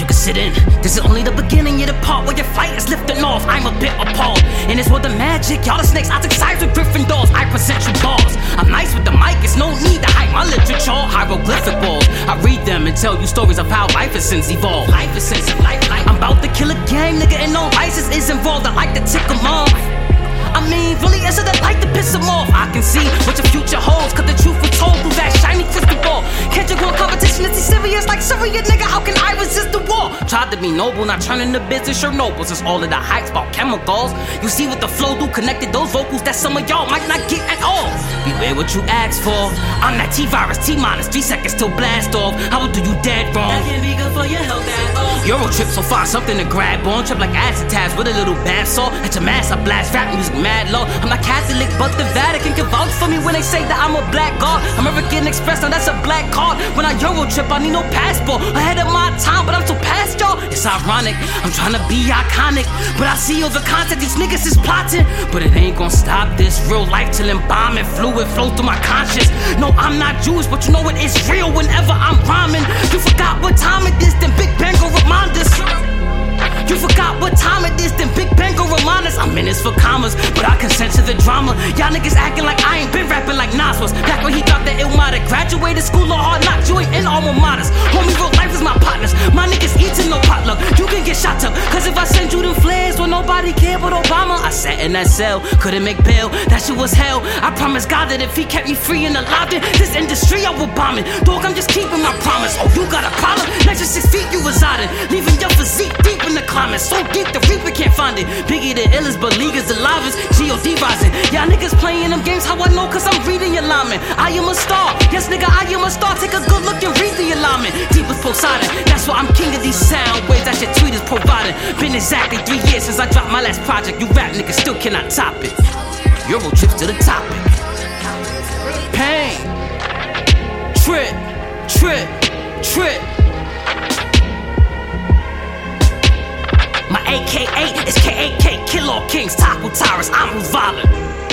you can sit in. This is only the beginning, you're the part where your flight is lifting off. I'm a bit appalled. In this world of magic, y'all the snakes, I took sides with Gryffindors. I present you balls. I'm nice with the mic, it's no need to hype my literature. Hieroglyphic walls. I read them and tell you stories of how life has since evolved. Life is since life, life. I'm about to kill a gang, nigga, and no license is involved. I like to tick them off. I mean, really, is it light to piss them off? I can see what your future like nigga? How can I resist the war? Tried to be noble, not turning to business, sure nobles. It's all of the hypes about chemicals. You see what the flow do, connected those vocals that some of y'all might not get at all. Beware what you ask for. I'm that T virus, T minus three seconds till blast off. How do you dead wrong? That can be good for your health at all. Euro trip so far, something to grab on. Trip like acid tabs with a little bath salt. At your mass, I blast rap music mad low. I'm not Catholic, but the Vatican can vouch for me when they say that I'm a black god. American Express, now that's a black card. When I Euro trip, I need no passport. Ahead of my time, but I'm so past y'all. It's ironic, I'm trying to be iconic. But I see all the content these niggas is plotting. But it ain't gonna stop this real life till embalming fluid flow through my conscience. No, I'm not Jewish, but you know what? it is real whenever I'm rhyming. You forgot what time it is, then Big Bang go remind us. You forgot what time it is, then Big Bang go remind us. I'm in this for commas, but I consent to the drama. Y'all niggas acting like I ain't been rapping like Nas was. Back when he thought dropped the Illmatic, graduated school or hard knocks. You ain't in alma maters. Homie, real life is. My that cell, couldn't make bail. That shit was hell. I promise God that if he kept me free and alive, then this industry I would bomb it. Dog, I'm just keeping my promise. Oh, you got a problem? Next to six feet you residing, leaving your physique deep in the climate. So deep the reaper can't find it. Biggie the illest, but league is the livest. G.O.D. rising. Y'all niggas playing them games, how I know? Cause I'm reading your lineman. I am a star. Yes, nigga, I am a star. Take a good look and read the alignment. Deep Poseidon. That's why I'm king of these sound waves that your tweet is providing. Been exactly three years since I dropped my last project. You rap niggas still cannot top it. Euro trips to the topic. Pain. Trip, trip, trip. My AKA is KAK, Kill all kings, Taco Tyrus, I'm who's violent.